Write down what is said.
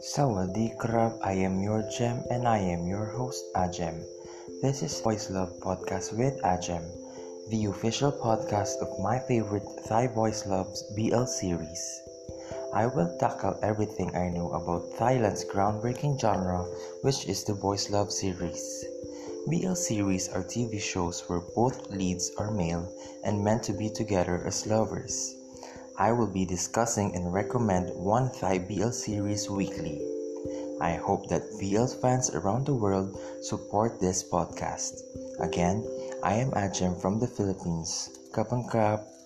Sawadee Krab, I am your Gem and I am your host Ajem. This is Boys Love Podcast with Ajem, the official podcast of my favorite Thai Boys Loves BL series. I will tackle everything I know about Thailand's groundbreaking genre, which is the Boys Love series. BL series are TV shows where both leads are male and meant to be together as lovers. I will be discussing and recommend one Thai BL series weekly. I hope that BL fans around the world support this podcast. Again, I am Ajem from the Philippines. Kapang Krap.